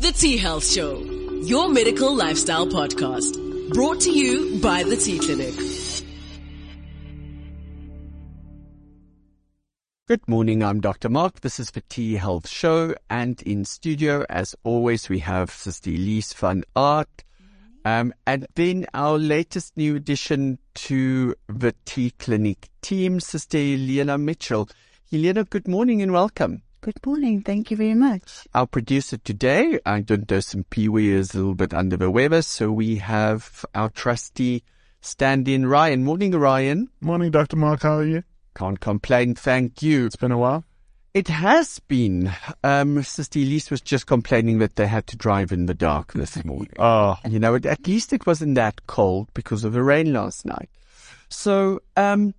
The T Health Show, your medical lifestyle podcast, brought to you by the T Clinic. Good morning. I'm Dr. Mark. This is the T Health Show. And in studio, as always, we have Sister Elize van Aardt. Um, and then our latest new addition to the T Clinic team, Sister Helena Mitchell. Helena, good morning and welcome. Good morning. Thank you very much. Our producer today, I don't know, some Pee-wee is a little bit under the weather. So we have our trusty stand-in Ryan. Morning, Ryan. Morning, Dr. Mark. How are you? Can't complain. Thank you. It's been a while. It has been. Um, Sister Elize was just complaining that they had to drive in the dark this morning. Oh, You know, at- at least it wasn't that cold because of the rain last night. So, um,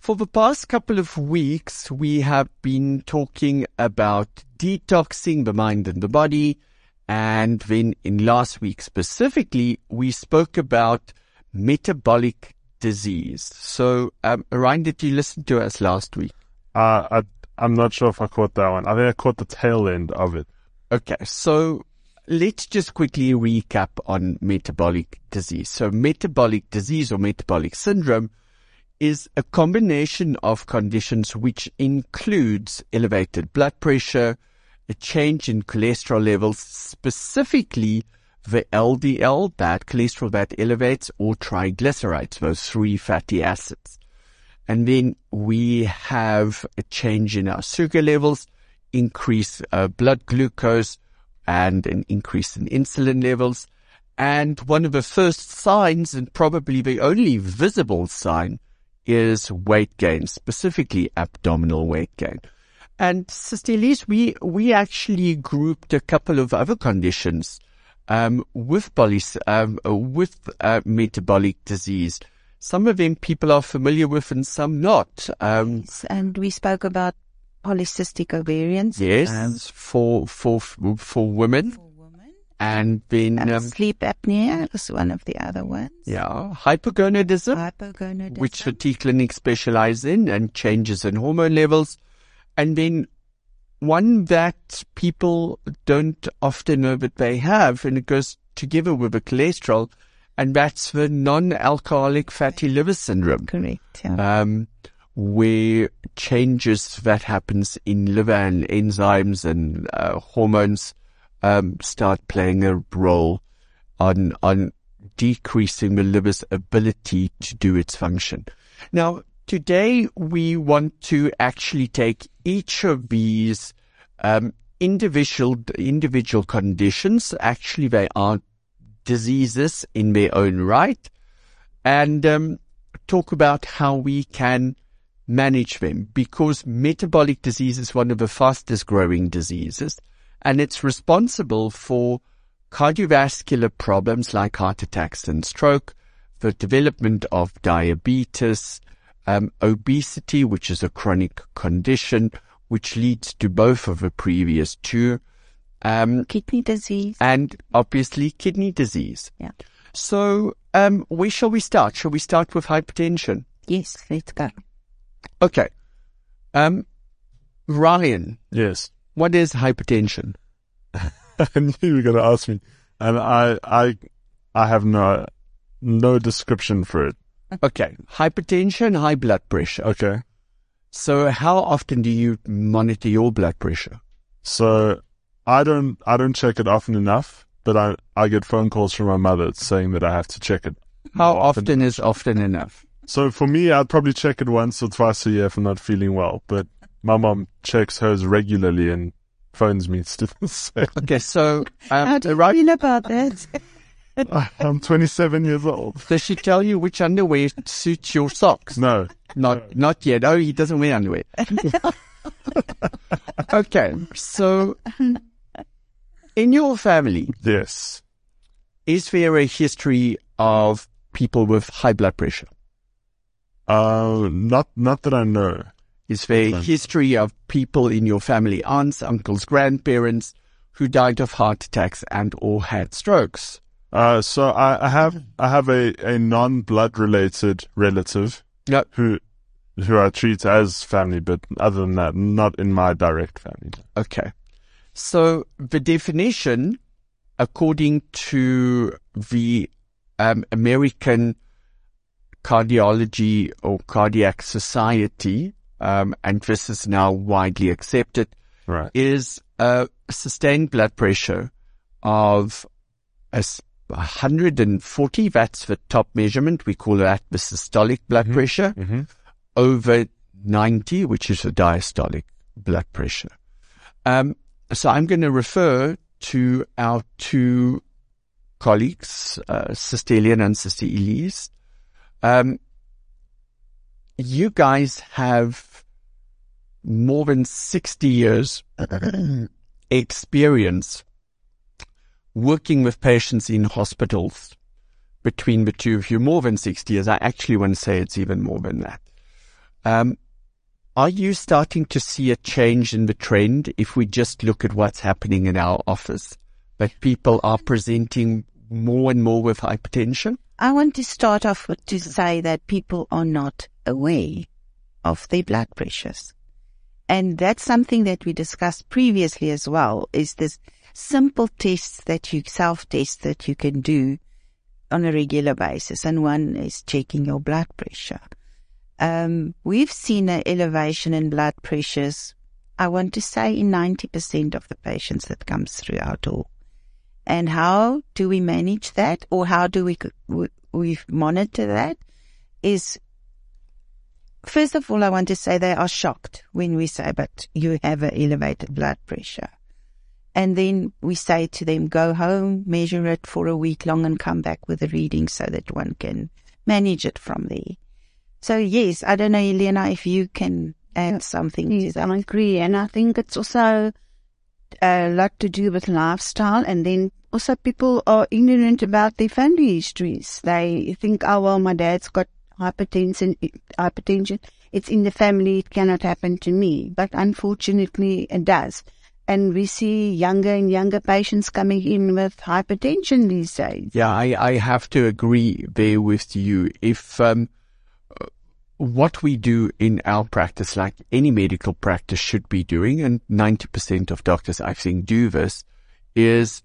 for the past couple of weeks, we have been talking about detoxing the mind and the body. And then in last week specifically, we spoke about metabolic disease. So, um, Ryan, did you listen to us last week? uh, I, I'm not sure if I caught that one. I think I caught the tail end of it. Okay, so let's just quickly recap on metabolic disease. So metabolic disease or metabolic syndrome is a combination of conditions which includes elevated blood pressure, a change in cholesterol levels, specifically the LDL, bad cholesterol that elevates, or triglycerides, those three fatty acids. And then we have a change in our sugar levels, increase uh, blood glucose, and an increase in insulin levels. And one of the first signs, and probably the only visible sign, is weight gain, specifically abdominal weight gain. And Sister Elize, we, we actually grouped a couple of other conditions um, with polys, um, with uh, metabolic disease. Some of them people are familiar with and some not. Um, And we spoke about polycystic ovarian. yes, for for for women, for women. And then And um, sleep apnea is one of the other ones. yeah, hypogonadism, Hypogonadism. which the T clinic specialize in, and changes in hormone levels, and then one that people don't often know that they have, and it goes together with the cholesterol, and that's the non-alcoholic fatty liver syndrome. Correct. Yeah. um, where changes that happens in liver and enzymes and uh, hormones um, start playing a role on on decreasing the liver's ability to do its function. Now, today we want to actually take each of these um, individual individual conditions. Actually, they are diseases in their own right, and um, talk about how we can manage them because metabolic disease is one of the fastest growing diseases and it's responsible for cardiovascular problems like heart attacks and stroke, the development of diabetes, um, obesity, which is a chronic condition, which leads to both of the previous two, um, Kidney disease. and obviously kidney disease. Yeah. So, um, where shall we start? Shall we start with hypertension? Yes, let's go. Okay. Um, Ryan, Yes. What is hypertension? I knew you were going to ask me. And I, I, I have no, no description for it. Okay. Hypertension, high blood pressure. Okay. So how often do you monitor your blood pressure? So I don't, I don't check it often enough, but I, I get phone calls from my mother saying that I have to check it. How more often is often enough? So for me, I'd probably check it once or twice a year if I'm not feeling well, but my mom checks hers regularly and phones me to say Okay. So, How um, do you right. feel about that? I'm 27 years old. Does she tell you which underwear suits your socks? No. Not, not yet. Oh, he doesn't wear underwear. okay. So in your family, Yes. is there a history of people with high blood pressure? Uh, not, not that I know. Is there a history of people in your family, aunts, uncles, grandparents, who died of heart attacks and or had strokes? Uh, so I, I have, I have a, a non-blood related relative Yep. who, who I treat as family, but other than that, not in my direct family. Okay. So the definition according to the um, American Cardiology or Cardiac Society, um, and this is now widely accepted, Right. is a sustained blood pressure of a s- 140. That's the top measurement. We call that the systolic blood pressure Mm-hmm. over 90, which is the diastolic blood pressure. Um, so I'm going to refer to our two colleagues, uh, Sister Elian and Sister Elize. Um, you guys have more than 60 years experience working with patients in hospitals between the two of you, more than 60 years. I actually want to say it's even more than that. Um, are you starting to see a change in the trend if we just look at what's happening in our office? That people are presenting more and more with hypertension? I want to start off with to say that people are not aware of their blood pressures. And that's something that we discussed previously as well, is this simple tests that you self-test that you can do on a regular basis. And one is checking your blood pressure. Um, we've seen an elevation in blood pressures, I want to say in 90% of the patients that comes through our door. And how do we manage that or how do we, we, we monitor that is First of all, I want to say they are shocked when we say, but you have an elevated blood pressure. And then we say to them, go home, measure it for a week long and come back with a reading so that one can manage it from there. So yes, I don't know, Elena, if you can add something Yes, to that. I agree. And I think it's also a lot to do with lifestyle. And then also people are ignorant about their family histories. They think, oh, well, my dad's got hypertension, hypertension. It's in the family. It cannot happen to me. But unfortunately it does. And we see younger and younger patients coming in with hypertension these days. Yeah, I, I have to agree there with you. If um, what we do in our practice, like any medical practice should be doing, and 90% of doctors I've seen do this, is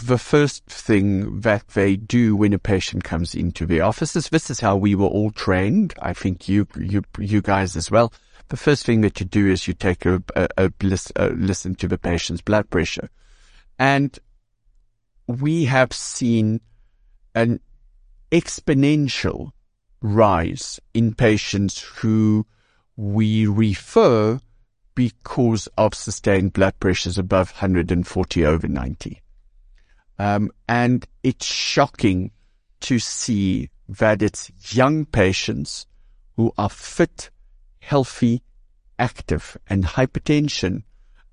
the first thing that they do when a patient comes into their offices. This is how we were all trained. I think you, you, you guys as well. The first thing that you do is you take a, a, a, a listen to the patient's blood pressure. And we have seen an exponential rise in patients who we refer because of sustained blood pressures above 140 over 90. Um, and it's shocking to see that it's young patients who are fit, healthy, active, and hypertension,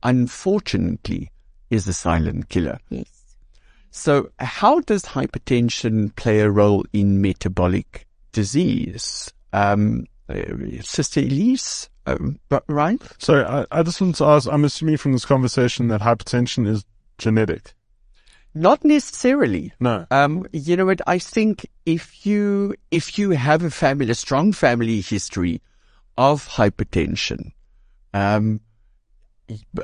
unfortunately, is a silent killer. Yes. So how does hypertension play a role in metabolic disease? Um, uh, Sister Elize, um, right? So I, I just want to ask, I'm assuming from this conversation that hypertension is genetic. Not necessarily. No. Um, you know what? I think if you if you have a family, a strong family history of hypertension, um,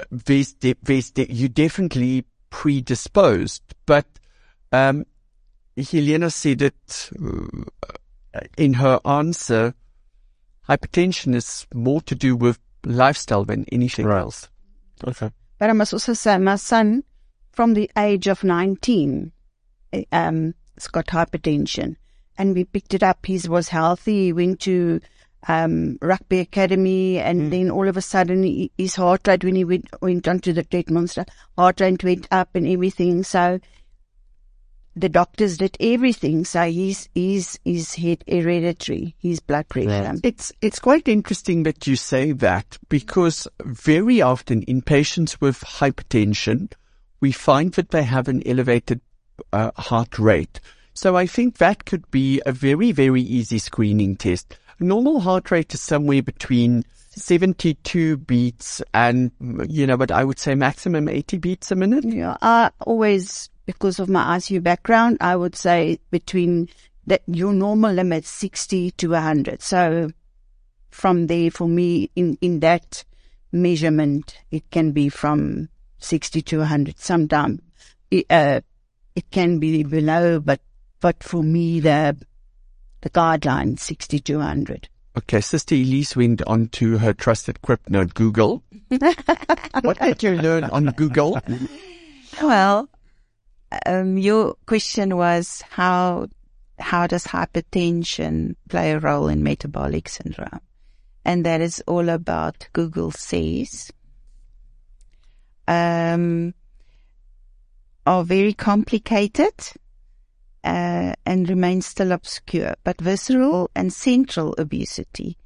there's, de- there's de- you definitely predisposed. But um, Helena said it uh, in her answer. Hypertension is more to do with lifestyle than anything Right. else. Okay. But I must also say, my son, from the age of 19, eh, um, has got hypertension. And we picked it up. He was healthy. He went to um, rugby academy, and then all of a sudden, he, his heart rate, when he went, went onto the treadmill, and stuff, heart rate went up and everything. So the doctors did everything. So he's, he's, he's hereditary, his blood pressure. It's it's quite interesting that you say that because very often in patients with hypertension, we find that they have an elevated uh, heart rate. So I think that could be a very very easy screening test. Normal heart rate is somewhere between 72 beats and you know, but I would say maximum 80 beats a minute. Yeah, I always, because of my ICU background, I would say between that your normal limit 60 to 100. So from there, for me, in, in that measurement, it can be from 60 to 100. Sometimes, uh, it can be below, but, but for me, the, the guideline, 60 to 100. Okay, Sister Elize went on to her trusted crypt note, Google. what did you learn on Google? Well, um, your question was how how does hypertension play a role in metabolic syndrome? And that is all about Google says. Um, are very complicated uh, and remains still obscure, but visceral and central obesity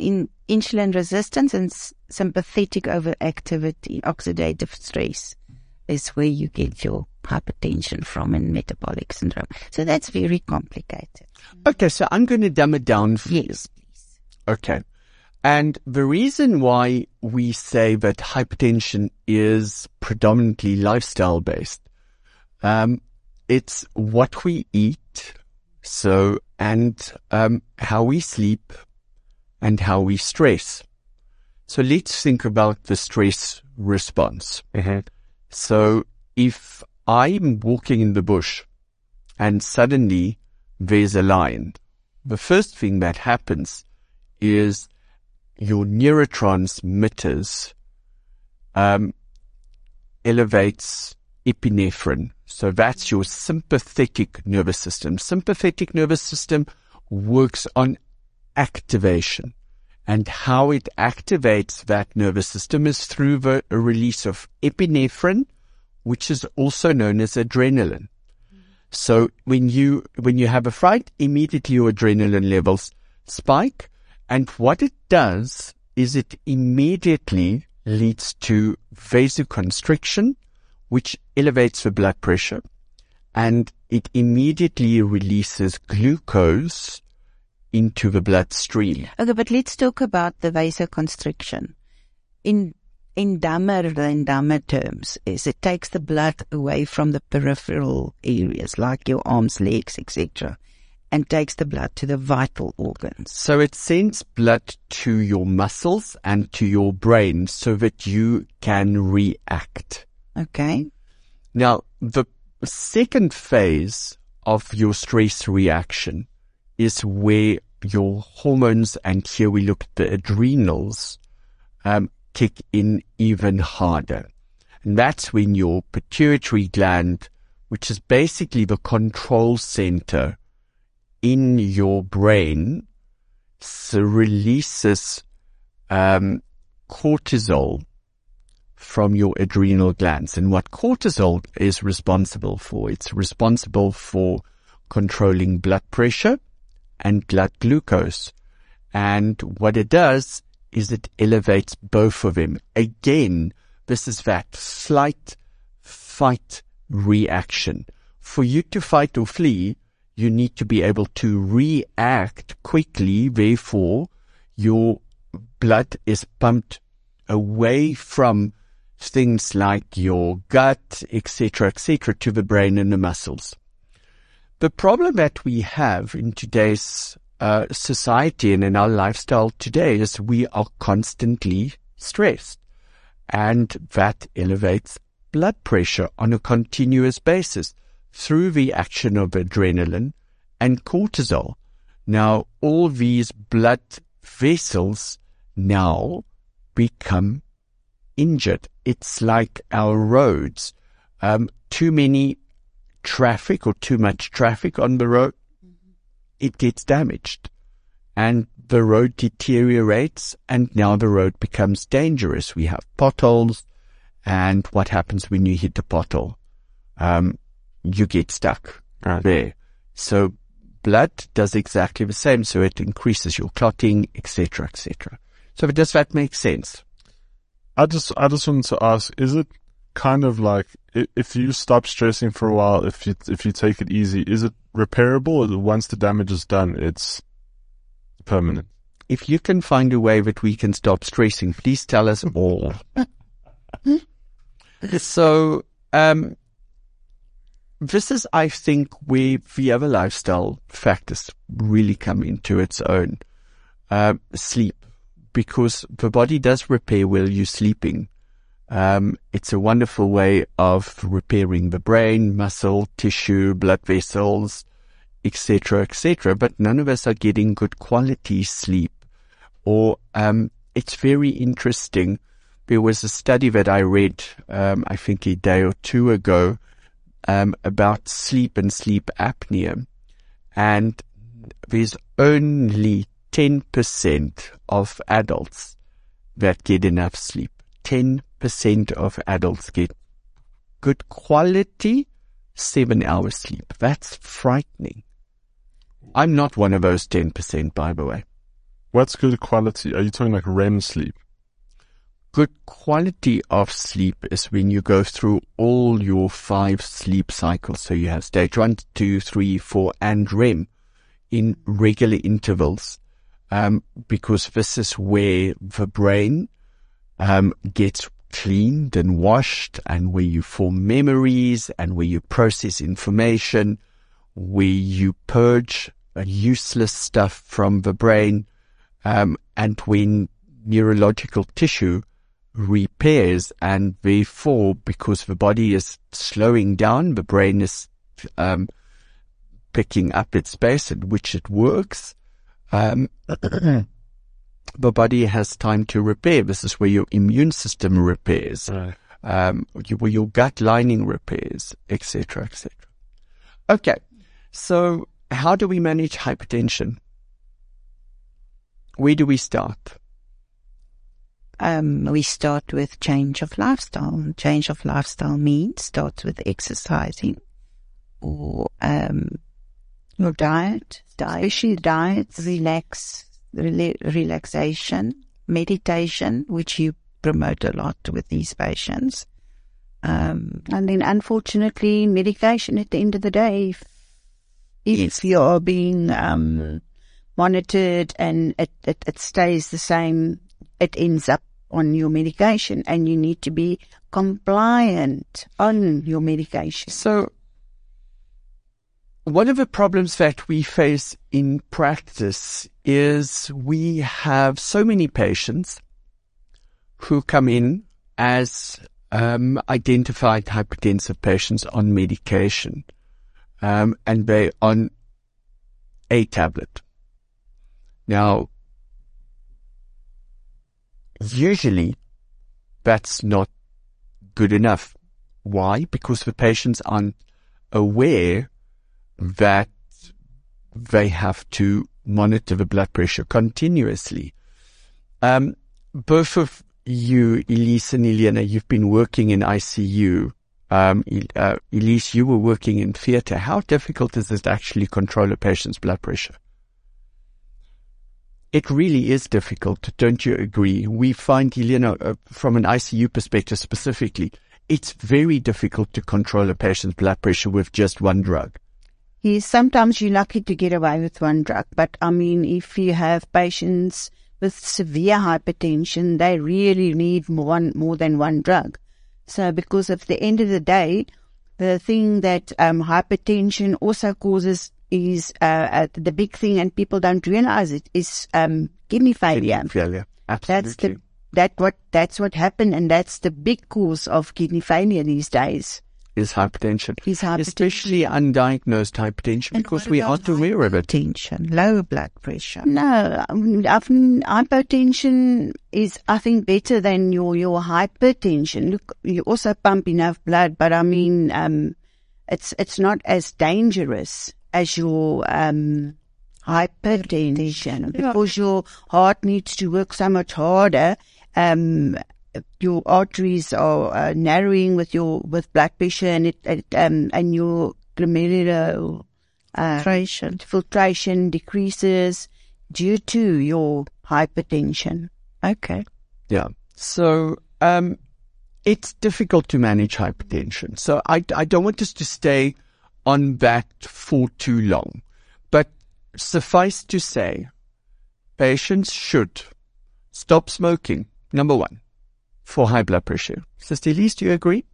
in insulin resistance and sympathetic overactivity, oxidative stress is where you get your hypertension from and metabolic syndrome. So that's very complicated. Okay, so I'm going to dumb it down for you. Yes, please. Okay. And the reason why we say that hypertension is predominantly lifestyle based, um, it's what we eat, so, and, um, how we sleep and how we stress. So let's think about the stress response. So if I'm walking in the bush and suddenly there's a lion, the first thing that happens is your neurotransmitters um, elevates epinephrine. So that's your sympathetic nervous system. Sympathetic nervous system works on activation. And how it activates that nervous system is through the release of epinephrine, which is also known as adrenaline. So when you, when you have a fright, immediately your adrenaline levels spike. And what it does is it immediately leads to vasoconstriction, which elevates the blood pressure and it immediately releases glucose into the bloodstream. Okay, but let's talk about the vasoconstriction. In in dumber than dumber terms, is it takes the blood away from the peripheral areas like your arms, legs, etc., and takes the blood to the vital organs. So it sends blood to your muscles and to your brain so that you can react. Okay. Now, the second phase of your stress reaction is where your hormones, and here we look at the adrenals, um, kick in even harder. And that's when your pituitary gland, which is basically the control center in your brain, releases um, cortisol from your adrenal glands. And what cortisol is responsible for, it's responsible for controlling blood pressure and blood glucose. And what it does is it elevates both of them. Again, this is that slight fight reaction. For you to fight or flee, you need to be able to react quickly. Therefore, your blood is pumped away from things like your gut, etc., etc., to the brain and the muscles. The problem that we have in today's uh, society and in our lifestyle today is we are constantly stressed, and that elevates blood pressure on a continuous basis through the action of adrenaline and cortisol. Now, all these blood vessels now become injured. It's like our roads. Um, too many traffic or too much traffic on the road, it gets damaged and the road deteriorates and now the road becomes dangerous. We have potholes and what happens when you hit a pothole? Um, you get stuck Right. there. So blood does exactly the same. So it increases your clotting, etc., etc. So does that make sense? I just, I just wanted to ask, is it kind of like, if you stop stressing for a while, if you, if you take it easy, is it repairable once the damage is done, it's permanent? If you can find a way that we can stop stressing, please tell us all. so, um, this is, I think, where the other lifestyle factors really come into its own. Um, sleep, because the body does repair while you're sleeping. Um, it's a wonderful way of repairing the brain, muscle, tissue, blood vessels, etc., etc. But none of us are getting good quality sleep. Or um, it's very interesting. There was a study that I read, um, I think a day or two ago, um, about sleep and sleep apnea, and there's only 10% of adults that get enough sleep. 10% of adults get good quality seven hours sleep. That's frightening. I'm not one of those 10%, by the way. What's good quality? Are you talking like REM sleep? Good quality of sleep is when you go through all your five sleep cycles. So you have stage one, two, three, four, and REM in regular intervals. Um, because this is where the brain, um, gets cleaned and washed and where you form memories and where you process information, where you purge useless stuff from the brain, um, and when neurological tissue repairs and therefore because the body is slowing down, the brain is, um, picking up its pace at which it works. Um, the body has time to repair. This is where your immune system repairs, Right. um, where your gut lining repairs, etc., etc. Okay, so how do we manage hypertension? Where do we start? um, we start with change of lifestyle. Change of lifestyle means starts with exercising or um, Your diet, diet, especially diet, relax, rela- relaxation, meditation, which you promote a lot with these patients. Um, and then unfortunately medication at the end of the day. If, if Yes. you are being um, monitored and it, it, it stays the same, it ends up on your medication and you need to be compliant on your medication. So, one of the problems that we face in practice is we have so many patients who come in as um, identified hypertensive patients on medication, um, and they on a tablet. Now, usually that's not good enough. Why? Because the patients aren't aware that they have to monitor the blood pressure continuously. Um, both of you, Elize and Eliana, you've been working in ICU. Um, uh, Elize, you were working in theatre. How difficult is it to actually control a patient's blood pressure? It really is difficult, don't you agree? We find, Elena, uh, from an ICU perspective specifically, it's very difficult to control a patient's blood pressure with just one drug. Yes, sometimes you're lucky to get away with one drug, but I mean, if you have patients with severe hypertension, they really need more, one, more than one drug. So because at the end of the day, the thing that um, hypertension also causes is uh, uh, the big thing, and people don't realize it is um, kidney failure. Failure. That's the that what that's what happened, and that's the big cause of kidney failure these days. Is hypertension. Is hypertension. Especially undiagnosed hypertension because we aren't aware of it. tension, low blood pressure. No, often hypertension is, I think, better than your, your hypertension. Look, you also pump enough blood, but I mean, um, it's, it's not as dangerous as your, um, hypertension because your heart needs to work so much harder. Um, your arteries are uh, narrowing with your, with blood pressure and it, it um, and your glomerular, uh, Filtration. filtration decreases due to your hypertension. Okay. Yeah. So, um, it's difficult to manage hypertension. So I, I don't want us to stay on that for too long. But suffice to say, patients should stop smoking. Number one, for high blood pressure. Sister Elize, do you agree?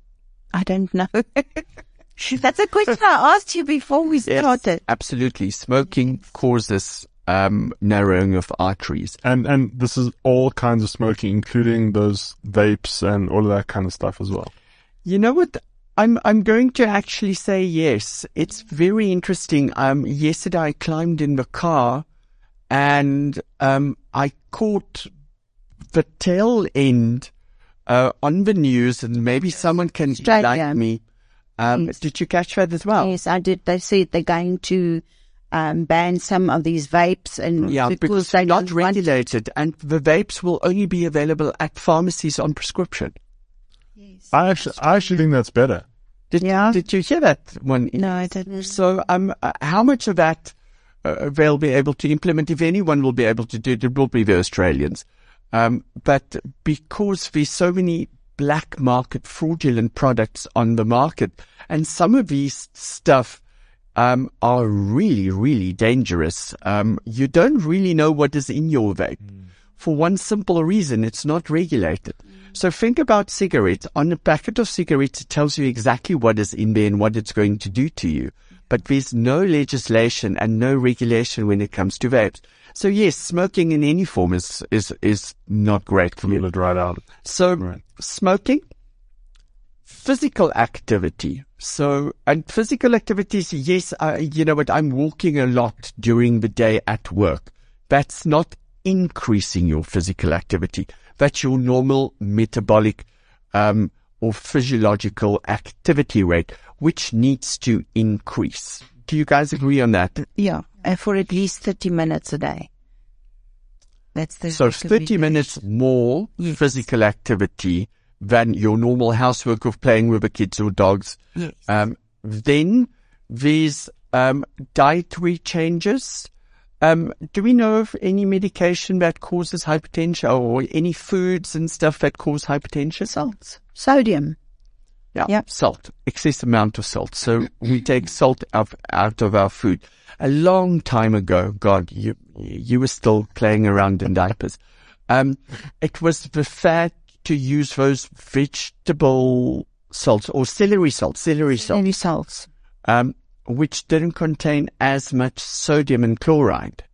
I don't know. That's a question I asked you before we started. Absolutely. Smoking causes um, narrowing of arteries. And and this is all kinds of smoking, including those vapes and all of that kind of stuff as well. You know what? I'm I'm going to actually say yes. It's very interesting. Um, yesterday I climbed in the car, and um, I caught the tail end uh, on the news, and maybe someone can Australia. like me. Um, Yes. Did you catch that as well? Yes, I did. They said they're going to um, ban some of these vapes and Yeah, because, because they not don't want regulated, and the vapes will only be available at pharmacies on prescription. I actually I actually think that's better. Did, Yeah. did you hear that one? No, I didn't. So, um, uh, how much of that uh, they'll be able to implement, if anyone will be able to do it, it will be the Australians. Um, but because there's so many black market fraudulent products on the market, and some of these stuff um, are really, really dangerous. Um, you don't really know what is in your vape. For one simple reason, it's not regulated. So think about cigarettes. On a packet of cigarettes, it tells you exactly what is in there and what it's going to do to you. But there's no legislation and no regulation when it comes to vapes. So yes, smoking in any form is, is, is not great for it right out. So Right. smoking, physical activity. So, and physical activities, yes, I, you know what, I'm walking a lot during the day at work. That's not increasing your physical activity. That's your normal metabolic, um, or physiological activity rate, which needs to increase. Do you guys agree on that? Yeah, and for at least 30 minutes a day. That's the So 30 minutes more Yes. physical activity than your normal housework of playing with the kids or dogs. Yes. Um, then there's um, dietary changes. Um, do we know of any medication that causes hypertension or any foods and stuff that cause hypertension? Salt, sodium. Yeah, Yeah. salt, excess amount of salt. So we take salt out, out of our food. A long time ago, God, you you were still playing around in diapers. Um, it was the fad to use those vegetable salts or celery salt, celery salt, Any salts. um, which didn't contain as much sodium and chloride.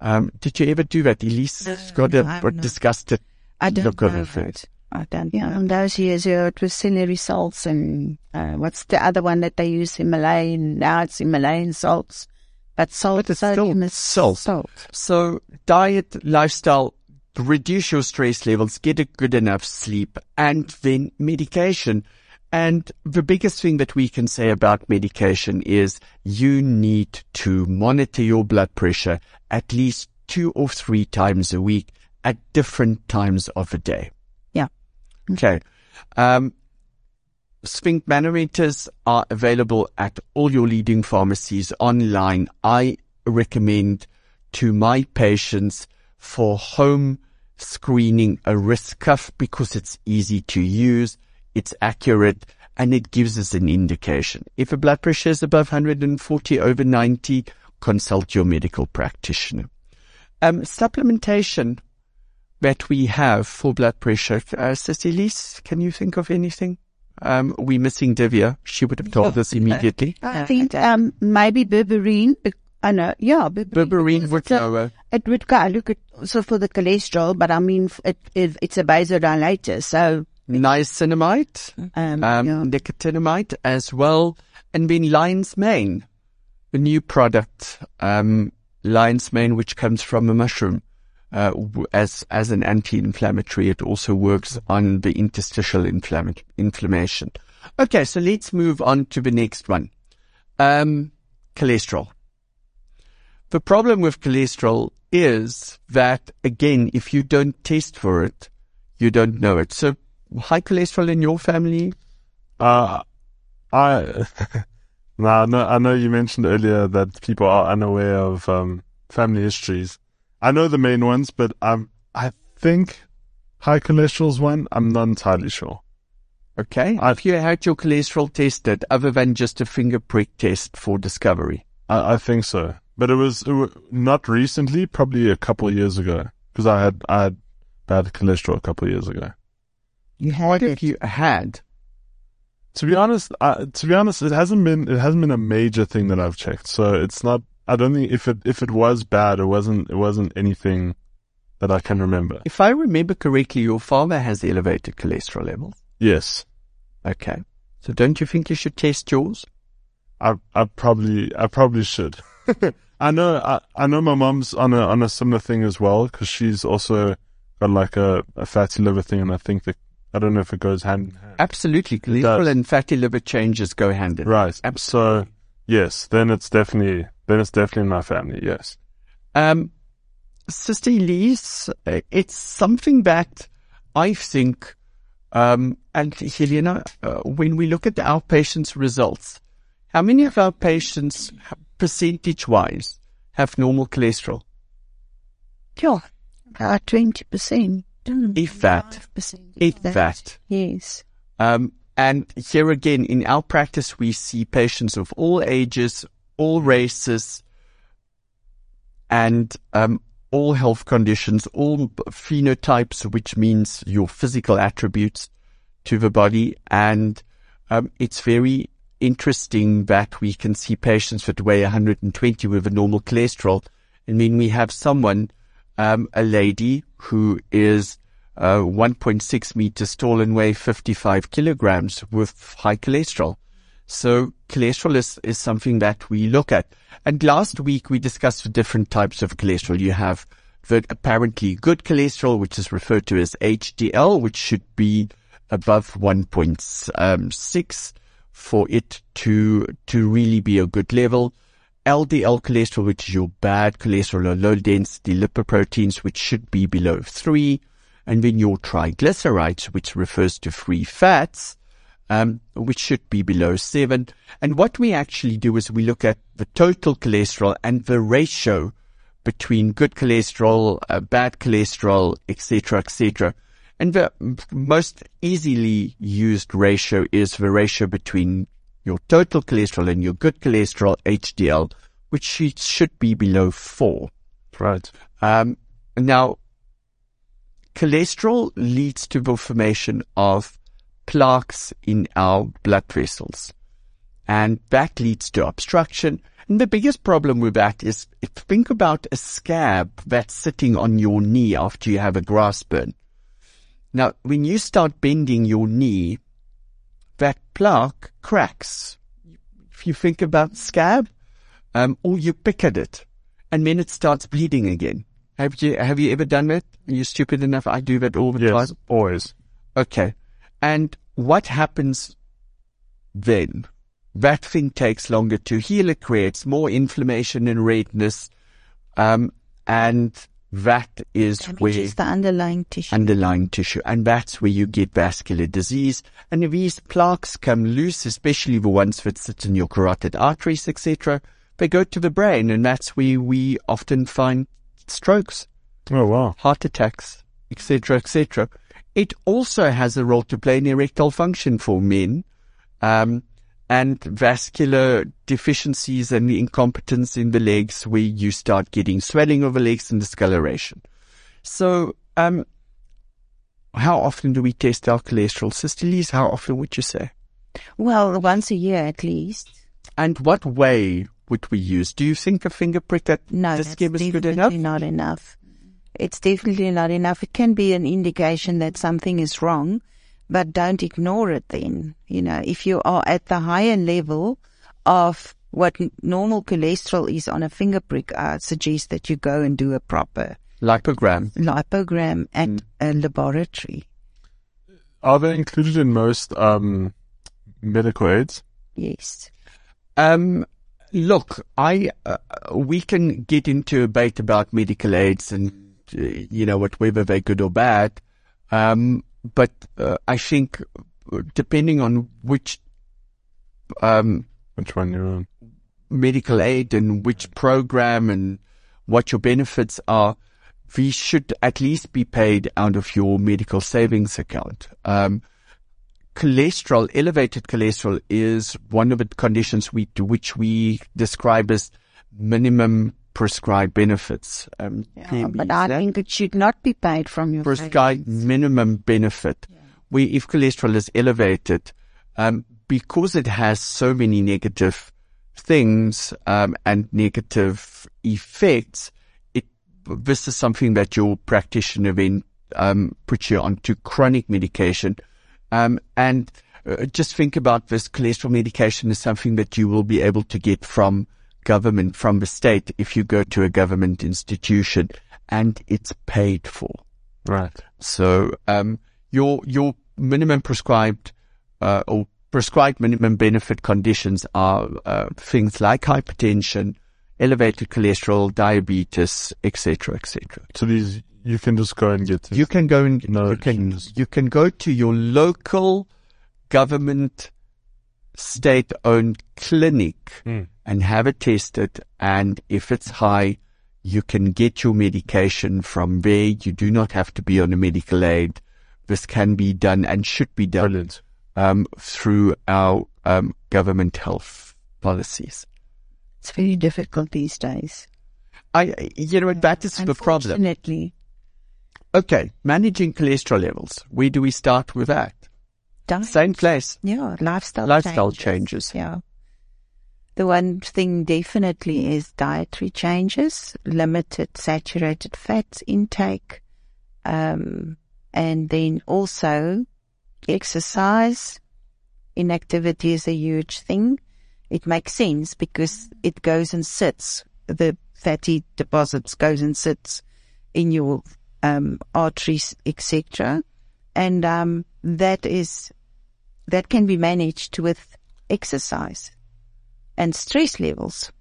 Um, did you ever do that? Elize has got a disgusted I don't look know of the that. food. I don't yeah. In those years, yeah, it was celery salts and uh, what's the other one that they use? in Himalayan. Now it's Himalayan salts. But salt, But it's still is salt. salt. So diet, lifestyle, reduce your stress levels, get a good enough sleep, and then medication. And the biggest thing that we can say about medication is you need to monitor your blood pressure at least two or three times a week at different times of the day. Okay. Um, Sphygmomanometers are available at all your leading pharmacies online. I recommend to my patients for home screening a wrist cuff because it's easy to use, it's accurate, and it gives us an indication. If a blood pressure is above 140 over 90, consult your medical practitioner. Um, supplementation that we have for blood pressure. Uh, Cecilis, can you think of anything? Um, we missing Divya. She would have told us immediately. I No, think I don't. um, maybe berberine. I know, yeah, berberine. Berberine would So- know. uh, It would go, look at also for the cholesterol, but I mean, it, it it's a vasodilator, so niacinamide, um, um, yeah. nicotinamide as well, and then lion's mane, a new product, um, lion's mane, which comes from a mushroom. Uh, as as an anti-inflammatory, it also works on the interstitial inflamma- inflammation. Okay, so let's move on to the next one. Um, cholesterol. The problem with cholesterol is that, again, if you don't test for it, you don't know it. So high cholesterol in your family? Uh, I, now, I know, I know you mentioned earlier that people are unaware of, um, family histories. I know the main ones, but I'm, I think high cholesterol's one. I'm not entirely sure. Okay. I- Have you had your cholesterol tested other than just a finger prick test for discovery? I, I think so, but it was, it wa not recently, probably a couple of years ago, because I had, I had bad cholesterol a couple of years ago. you What had if it. you had? To be honest, uh, to be honest, it hasn't been, it hasn't been a major thing that I've checked. So it's not, I don't think if it if it was bad, it wasn't it wasn't anything that I can remember. If I remember correctly, your father has elevated cholesterol levels. Yes, Okay. So don't you think you should test yours? I I probably I probably should. I know I, I know my mom's on a on a similar thing as well because she's also got like a, a fatty liver thing, and I think that I don't know if it goes hand in hand. Absolutely. Cholesterol and fatty liver changes go hand in hand. Right. Absolutely. So yes, then it's definitely then it's definitely in my family. Yes. Um, Sister Elize, uh, it's something that I think, um, and Helena, uh, when we look at our patients' results, how many of our patients, percentage wise, have normal cholesterol? Yeah, about 20%. If that. 5%, If that. Yes. Um, and here again, in our practice, we see patients of all ages, all races, and um, all health conditions, all phenotypes, which means your physical attributes to the body. And um, it's very interesting that we can see patients that weigh 120 with a normal cholesterol. And then we have someone, um, a lady who is uh, 1.6 meters tall and weigh 55 kilograms with high cholesterol. So cholesterol is, is something that we look at. And last week we discussed the different types of cholesterol. You have the apparently good cholesterol, which is referred to as HDL, which should be above um, 1.6 for it to, to really be a good level. LDL cholesterol, which is your bad cholesterol or low density lipoproteins, which should be below three. And then your triglycerides, which refers to free fats, um, which should be below seven. And what we actually do is we look at the total cholesterol and the ratio between good cholesterol, uh, bad cholesterol, etc., etc. And the most easily used ratio is the ratio between your total cholesterol and your good cholesterol, HDL, which should- should be below four. Right. Um, now, cholesterol leads to the formation of plaques in our blood vessels. And that leads to obstruction. And the biggest problem with that is if think about a scab that's sitting on your knee after you have a grass burn. Now, when you start bending your knee, that plaque cracks. If you think about scab, um, or you pick at it, and then it starts bleeding again. Have you have you ever done that? Are you stupid enough? I do that all the Yes. time. Always. Okay. And what happens then? That thing takes longer to heal. It creates more inflammation and redness. Um, and that is where the underlying tissue. underlying tissue. And that's where you get vascular disease. And if these plaques come loose, especially the ones that sit in your carotid arteries, etc., they go to the brain. And that's where we often find strokes Oh wow. heart attacks, etc., etc. It also has a role to play in erectile function for men, um, and vascular deficiencies and incompetence in the legs, where you start getting swelling of the legs and discoloration. So, um, how often do we test our cholesterol? Sister Lise, how often would you say? well, once a year at least. And what way would we use? Do you think a finger prick at No, this that's scheme is good enough? not enough. It's definitely not enough. It can be an indication that something is wrong, but don't ignore it then. You know, if you are at the higher level of what normal cholesterol is on a finger prick, I suggest that you go and do a proper Lipogram. lipogram at Mm. a laboratory. Are they included in most um, medical aids? Yes. Um, look, I uh, we can get into a debate about medical aids and you know what whether they're good or bad. Um, but uh, I think depending on which um, Which one you're on? medical aid and which program and what your benefits are, we should at least be paid out of your medical savings account. Um, cholesterol, elevated cholesterol is one of the conditions we, which we describe as minimum prescribed benefits. Um, Yeah, but I yeah? think it should not be paid from your prescribed minimum benefit. We, if cholesterol is elevated, um, because it has so many negative things um, and negative effects, it this is something that your practitioner then um, puts you onto chronic medication, um, and uh, just think about this cholesterol medication is something that you will be able to get from government, from the state, if you go to a government institution, and it's paid for. Right. So um, your your minimum prescribed uh, or prescribed minimum benefit conditions are uh, things like hypertension, elevated cholesterol, diabetes, etc., etc. So these you can just go and get this. You can go and No you can you can go to your local government state-owned clinic Mm. and have it tested, and if it's high, you can get your medication from there. You do not have to be on a medical aid. This can be done and should be done um, through our um, government health policies. It's very difficult these days. I, you know, that is the problem. Unfortunately, Okay, managing cholesterol levels. Where do we start with that? Same place. Yeah, lifestyle Lifestyle changes. changes. Yeah. The one thing definitely is dietary changes, limited saturated fats intake, um, and then also exercise. Inactivity is a huge thing. It makes sense because it goes and sits. The fatty deposits goes and sits in your um, arteries, etc. And um, that is that can be managed with exercise and stress levels.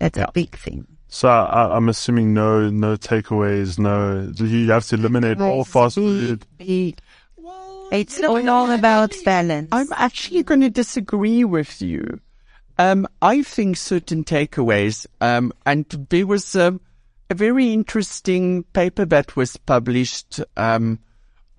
That's Yeah. a big thing. So I, I'm assuming no, no takeaways, no. You have to eliminate all fast food. Be- It's not all about balance. I'm actually going to disagree with you. Um, I think certain takeaways, um, and there was um, a very interesting paper that was published um,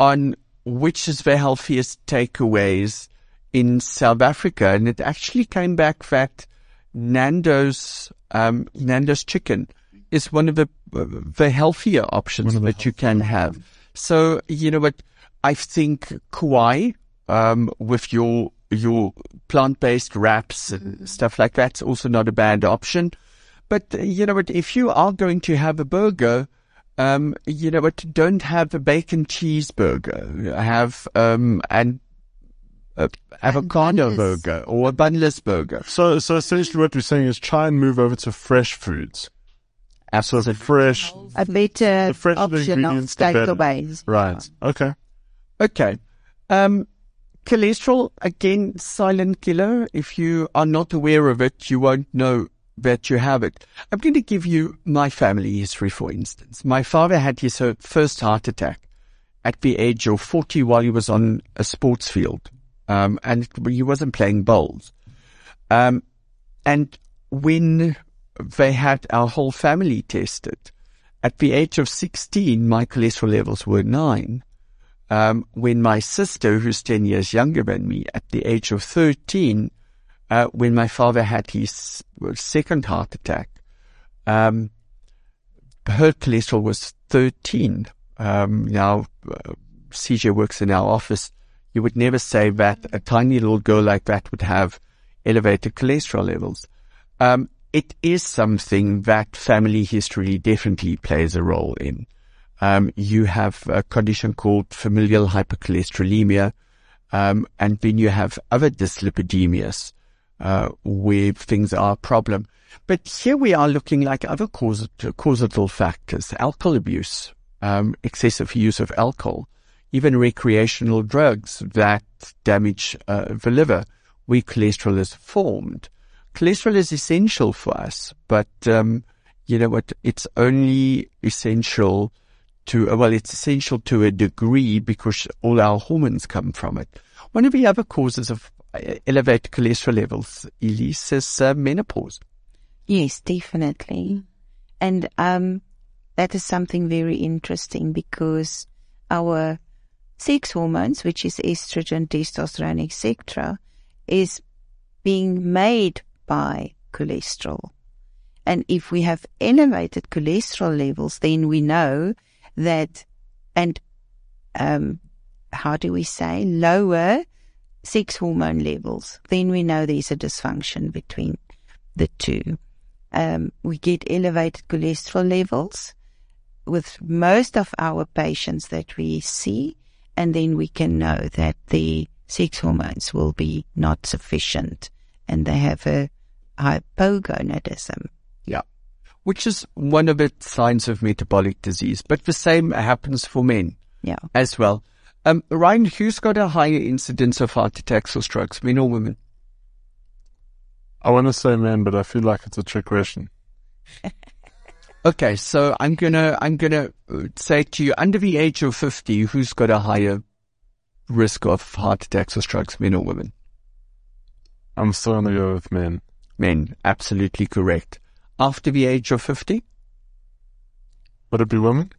on which is the healthiest takeaways in South Africa, and it actually came back that Nando's um, Nando's chicken is one of the the healthier options the that you can have. So you know what? I think Kauai um, with your your plant based wraps and stuff like that's also not a bad option. But you know what, if you are going to have a burger, um, you know what, don't have a bacon cheeseburger. Have um an a avocado bunless. burger or a bunless burger. So, so essentially what we're saying is try and move over to fresh foods. So fresh, a better The fresh option of ingredients, the better. takeaways. right. Okay. Okay. Um, cholesterol, again, silent killer. If you are not aware of it, you won't know that you have it. I'm going to give you my family history, for instance. My father had his uh, first heart attack at the age of 40 while he was on a sports field. Um, and he wasn't playing bowls. Um, and when they had our whole family tested, at the age of 16, my cholesterol levels were nine um, when my sister, who's 10 years younger than me, at the age of 13, uh, when my father had his second heart attack, um, her cholesterol was 13. Um, now, uh, CJ works in our office. You would never say that a tiny little girl like that would have elevated cholesterol levels. Um, it is something that family history definitely plays a role in. Um, you have a condition called familial hypercholesterolemia, um, and then you have other dyslipidemias, uh, where things are a problem. But here we are looking like other causal factors, alcohol abuse, um, excessive use of alcohol, even recreational drugs that damage uh, the liver, where cholesterol is formed. Cholesterol is essential for us, but um, you know what? It's only essential to uh, well, it's essential to a degree because all our hormones come from it. One of the other causes of elevated cholesterol levels, Elize, is uh, menopause. Yes, definitely. And um, that is something very interesting because our sex hormones, which is estrogen, testosterone, etc., is being made by cholesterol. And if we have elevated cholesterol levels, then we know that, and um, how do we say, lower sex hormone levels, then we know there's a dysfunction between the two. Um, we get elevated cholesterol levels with most of our patients that we see, and then we can know that the sex hormones will be not sufficient and they have a hypogonadism. Yeah. Which is one of the signs of metabolic disease, but the same happens for men Yeah. as well. Um, Ryan, who's got a higher incidence of heart attacks or strokes, men or women? I want to say men, but I feel like it's a trick question. Okay, so I'm gonna I'm gonna uh, say to you, under the age of fifty, who's got a higher risk of heart attacks or strokes, men or women? I'm still going to go with men. Men, absolutely correct. After the age of fifty, Would it be women?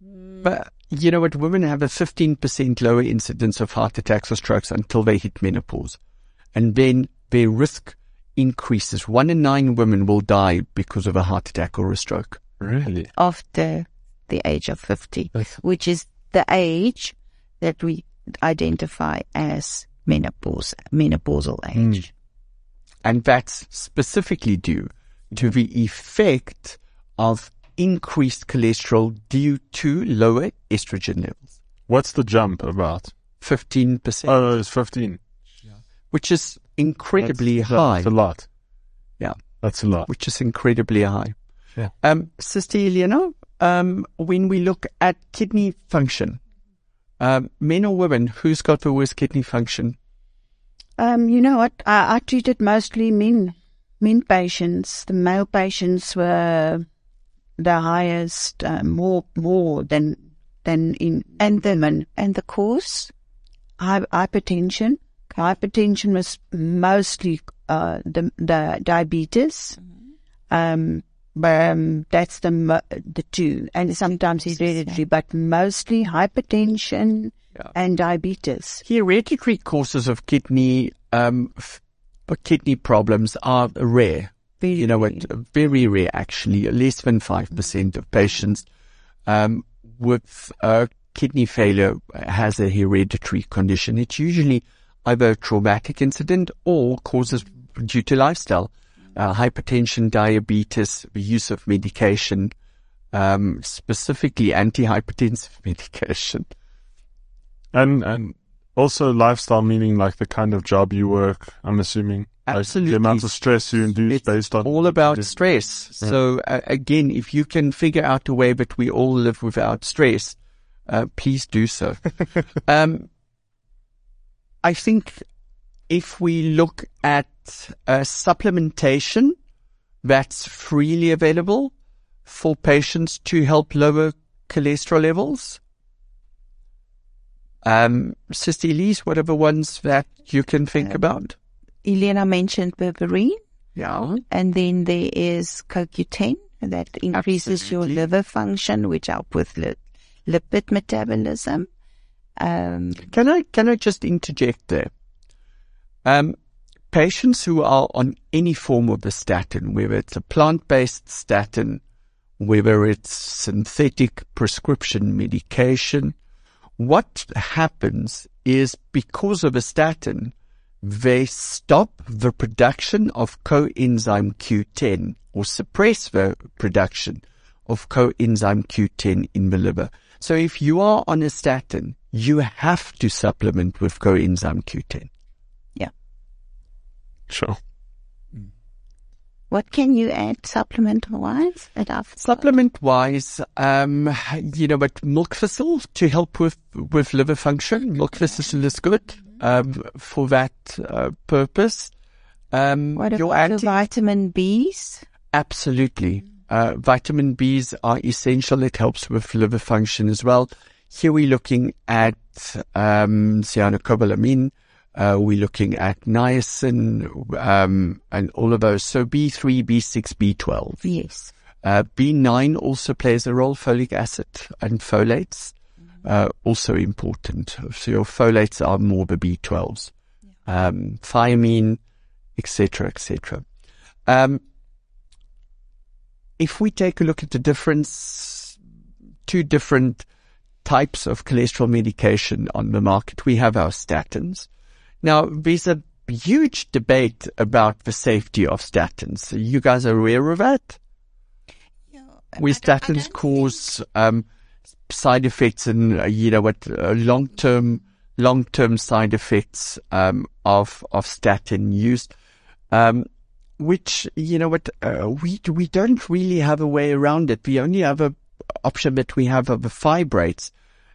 but you know what? Women have a fifteen percent lower incidence of heart attacks or strokes until they hit menopause, and then their risk increases. One in nine women will die because of a heart attack or a stroke. Really? after the age of 50, That's- which is the age that we identify as menopause, menopausal hmm. age. And that's specifically due to the effect of increased cholesterol due to lower estrogen levels. What's the jump about? 15%, Oh, no, it's 15. which is incredibly That's- high. That's a lot. Yeah. That's a lot. which is incredibly high. Yeah. Um, Sister Elena, um, when we look at kidney function, um, men or women, who's got the worst kidney function? Um, you know what? I, I treated mostly men, men patients. The male patients were the highest, uh, more, more than, than in, And the, women. and the cause? Hy- hypertension. Hypertension was mostly, uh, the, the diabetes. Um, but, um, that's the, the two. And sometimes hereditary, but mostly hypertension Yeah. and diabetes. Hereditary causes of kidney, um, f- kidney problems are rare. Very you know what? Very rare, actually. Less than 5% of patients, um, with, uh, kidney failure has a hereditary condition. It's usually either a traumatic incident or causes due to lifestyle, uh, hypertension, diabetes, the use of medication, um, specifically antihypertensive medication. And, and also lifestyle meaning like the kind of job you work, I'm assuming. Like Absolutely. the amount of stress you induce It's based on. all about Yeah. stress. So uh, again, if you can figure out a way that we all live without stress, uh, please do so. um, I think if we look at uh, supplementation that's freely available for patients to help lower cholesterol levels. Um, Sister Elize, what are the ones that you can think Um, about? Elena mentioned berberine. Yeah. And then there is CoQ10 that increases your liver function, which help with li- lipid metabolism. Um, Can I can I just interject there? Um, patients who are on any form of a statin, whether it's a plant-based statin, whether it's synthetic prescription medication, what happens is because of a statin, they stop the production of coenzyme Q10 or suppress the production of coenzyme Q10 in the liver. So if you are on a statin, you have to supplement with coenzyme Q10. Yeah. Sure. What can you add supplement wise? Supplement wise, um, you know, but milk thistle to help with, with liver function. Milk thistle is good, um, for that, uh, purpose. Um, What about the vitamin Bs? Absolutely. Uh, vitamin Bs are essential. It helps with liver function as well. Here we're looking at um, cyanocobalamin. Uh, we're looking at niacin um, and all of those. So B3, B6, B12. Yes. Uh, B9 also plays a role. Folic acid and folates uh, also important. So your folates are more the B12s. Um, thiamine, etc., etc. Um, if we take a look at the difference, two different types of cholesterol medication on the market, we have our statins. Now, there's a huge debate about the safety of statins. You guys are aware of that? Where statins cause um, side effects and uh, you know what uh, long term long term side effects um, of of statin use, um, which you know what uh, we we don't really have a way around it. We only have a option that we have of the fibrates,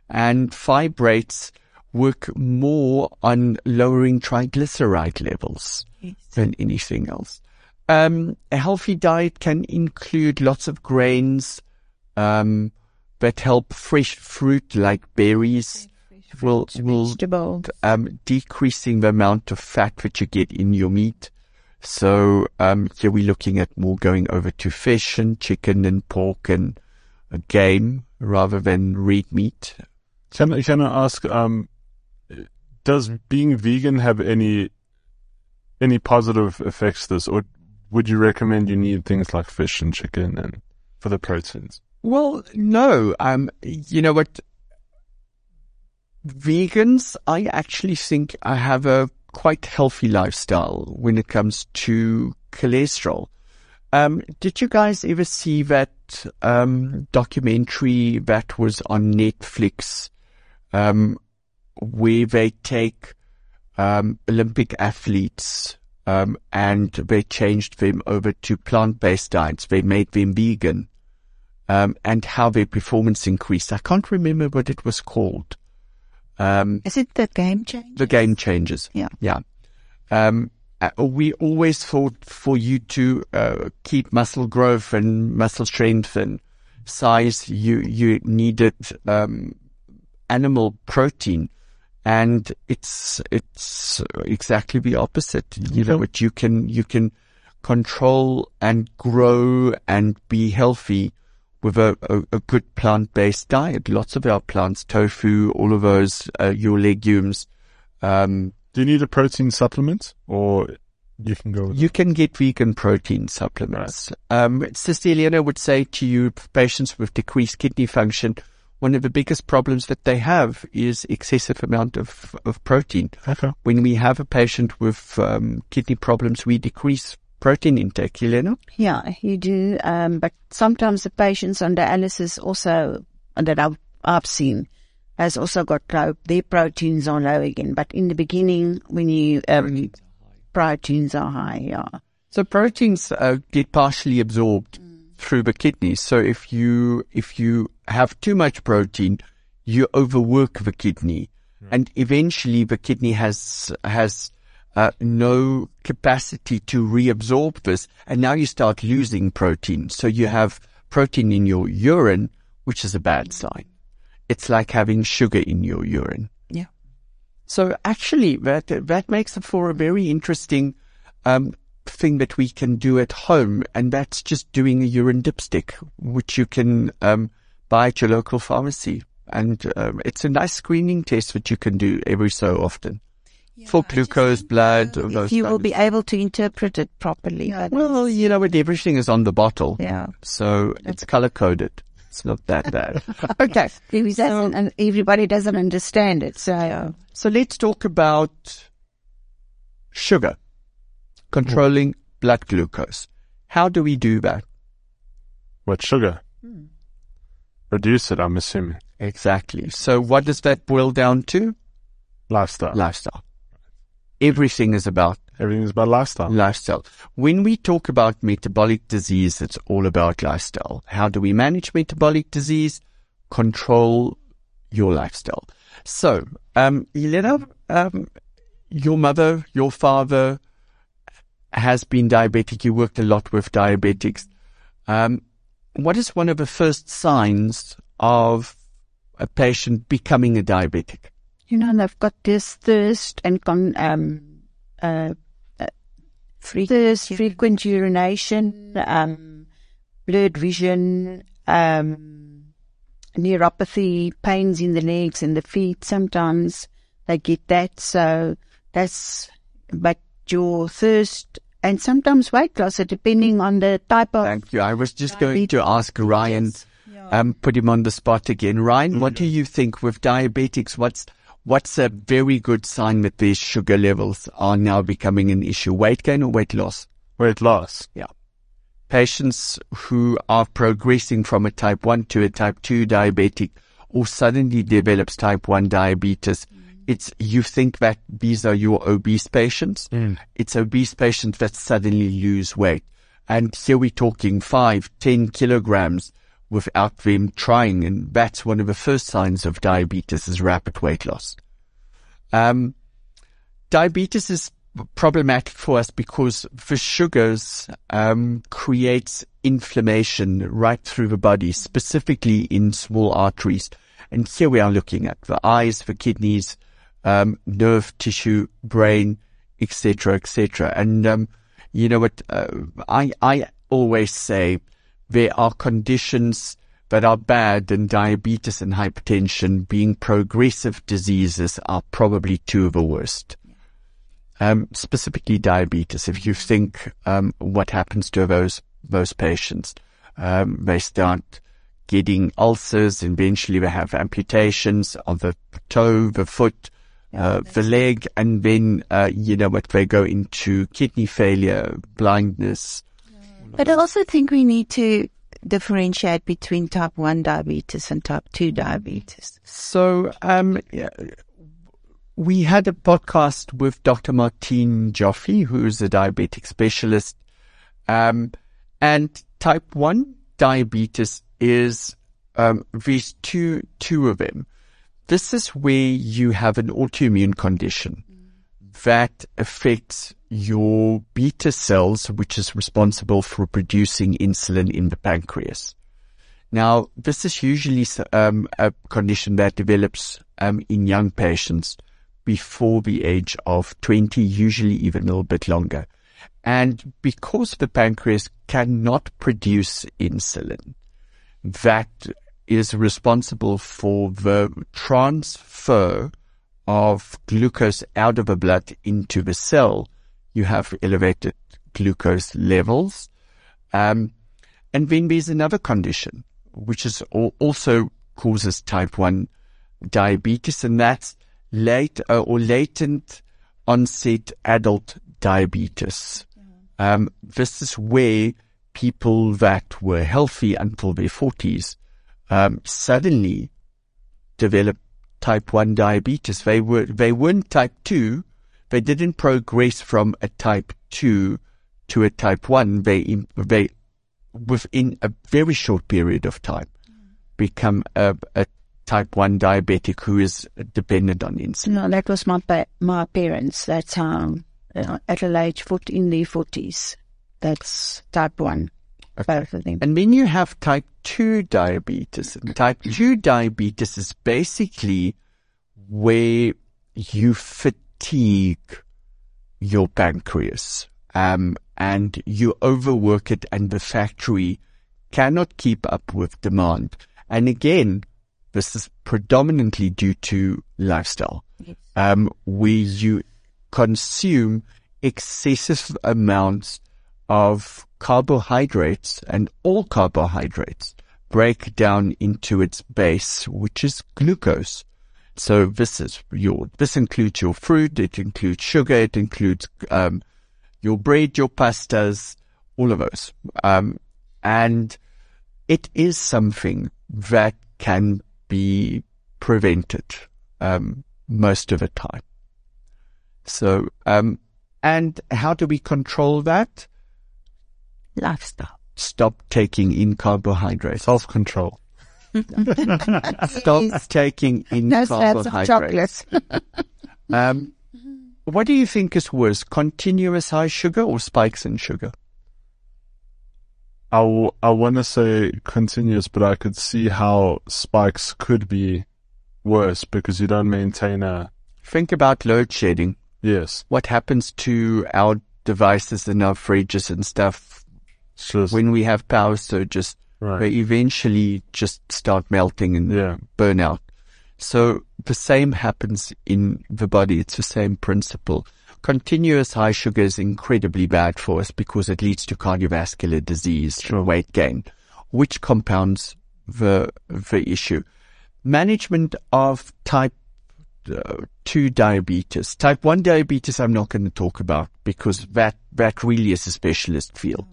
and fibrates work more on lowering triglyceride levels Yes. than anything else. Um, a healthy diet can include lots of grains um, that help fresh fruit like berries. Will will Vegetable. um, decreasing the amount of fat that you get in your meat. So um, here we're looking at more going over to fish and chicken and pork and game rather than red meat. Can I, can I ask, um, does being vegan have any, any positive effects to this, or would you recommend you need things like fish and chicken and for the proteins? Well, no. Um, you know what? Vegans, I actually think I have a quite healthy lifestyle when it comes to cholesterol. Um, did you guys ever see that um, documentary that was on Netflix, um, where they take um, Olympic athletes um, and they changed them over to plant-based diets? They made them vegan um, and how their performance increased. I can't remember what it was called. Um, Is it the game change? the game changes. Yeah. Yeah. Um, uh, we always thought for you to uh, keep muscle growth and muscle strength and size, you you needed um, animal protein, and it's it's exactly the opposite. You know, what you can you can control and grow and be healthy with a, a, a good plant-based diet. Lots of our plants, tofu, all of those, uh, your legumes. Um, Do you need a protein supplement, or you can go with you can get vegan protein supplements. Um, Sister Elena would say to you, patients with decreased kidney function, one of the biggest problems that they have is excessive amount of, of protein. Okay. When we have a patient with um, kidney problems, we decrease protein intake. Elena? Yeah, you do. Um, but sometimes the patients on dialysis also, and that I've, I've seen, has also got low, their proteins are low again. But in the beginning, when you, um, proteins are high, yeah. So proteins uh, get partially absorbed through the kidneys. So if you if you have too much protein, you overwork the kidney, and eventually the kidney has has uh, no capacity to reabsorb this, and now you start losing protein. So you have protein in your urine, which is a bad sign. It's like having sugar in your urine. Yeah. So actually, that that makes it for a very interesting um, thing that we can do at home, and that's just doing a urine dipstick, which you can um, buy at your local pharmacy, and um, it's a nice screening test that you can do every so often for glucose, um, blood. or those You will be able to interpret it properly. but- well, you know, what, everything is on the bottle, yeah. so it's color coded. It's not that bad. okay. Because that's- and everybody doesn't understand it. So, uh, So let's talk about sugar, controlling blood glucose. How do we do that? What sugar? Hmm. Reduce it, I'm assuming. Exactly. So what does that boil down to? Lifestyle. Lifestyle. Everything is about Everything is about lifestyle. lifestyle. When we talk about metabolic disease, it's all about lifestyle. How do we manage metabolic disease? Control your lifestyle. So, um, Elena, um, your mother, your father has been diabetic. You worked a lot with diabetics. Um, what is one of the first signs of a patient becoming a diabetic? you know, they've got this thirst and con, um, uh, uh, thirst, frequent urination, um, blurred vision, um, neuropathy, pains in the legs and the feet. Sometimes they get that. So that's, but your thirst and sometimes weight loss, depending on the type of Thank you. I was just going to ask Ryan, um, put him on the spot again. Ryan, what do you think with diabetics? What's what's a very good sign that their sugar levels are now becoming an issue? Weight gain or weight loss? Weight loss. Yeah. Patients who are progressing from a type 1 to a type 2 diabetic or suddenly develops type 1 diabetes, it's, you think that these are your obese patients. It's obese patients that suddenly lose weight. And here we're talking five, ten kilograms without them trying. And that's one of the first signs of diabetes is rapid weight loss. Um, diabetes is problematic for us because the sugars um, creates inflammation right through the body, specifically in small arteries. And here we are looking at the eyes, the kidneys, um, nerve tissue, brain, etc., etc. And um, you know what? Uh, I I always say there are conditions that are bad, and diabetes and hypertension, being progressive diseases, are probably two of the worst. Um, specifically diabetes. If you think um, what happens to those those patients, um, they start getting ulcers. Eventually, they have amputations of the toe, the foot, uh, the leg, and then uh, you know what they go into kidney failure, blindness. But I also think we need to differentiate between type 1 diabetes and type 2 diabetes. So, um, yeah, we had a podcast with Dr. Martine Joffe, who is a diabetic specialist. Um, and type 1 diabetes is, um, these two, two of them. This is where you have an autoimmune condition that affects your beta cells, which is responsible for producing insulin in the pancreas. Now, this is usually um, a condition that develops um, in young patients before the age of 20, usually even a little bit longer. And because the pancreas cannot produce insulin, that is responsible for the transfer of glucose out of the blood into the cell. You have elevated glucose levels. Um, and then there's another condition, which is also causes type 1 diabetes, and that's late uh, or latent onset adult diabetes. Um, this is where people that were healthy until their 40s um, suddenly develop type 1 diabetes. They were, they weren't type 2. They didn't progress from a type 2 to a type 1. They, they, within a very short period of time, become a, a type 1 diabetic who is dependent on insulin. No, that was my, my parents. That's how, uh, at a age 40, in their 40s. That's type 1. Both of them. And then you have type 2 diabetes. And type 2 diabetes is basically where you fatigue your pancreas, um, and you overwork it and the factory cannot keep up with demand. And again, this is predominantly due to lifestyle, yes. um, where you consume excessive amounts of carbohydrates and all carbohydrates break down into its base, which is glucose. So this is your, this includes your fruit, it includes sugar, it includes, um, your bread, your pastas, all of those. Um, and it is something that can be prevented, um, most of the time. So, um, and how do we control that? Lifestyle. Stop taking in carbohydrates. Self-control. Stop taking in no carbohydrates. um, what do you think is worse, continuous high sugar or spikes in sugar? I, w- I want to say continuous, but I could see how spikes could be worse because you don't maintain a. Think about load shedding. Yes. What happens to our devices and our fridges and stuff just, when we have power surges, right. they eventually just start melting and yeah. burn out. So the same happens in the body. It's the same principle. Continuous high sugar is incredibly bad for us because it leads to cardiovascular disease, sure. weight gain, which compounds the, the issue. Management of type uh, 2 diabetes. Type 1 diabetes I'm not going to talk about because that, that really is a specialist field.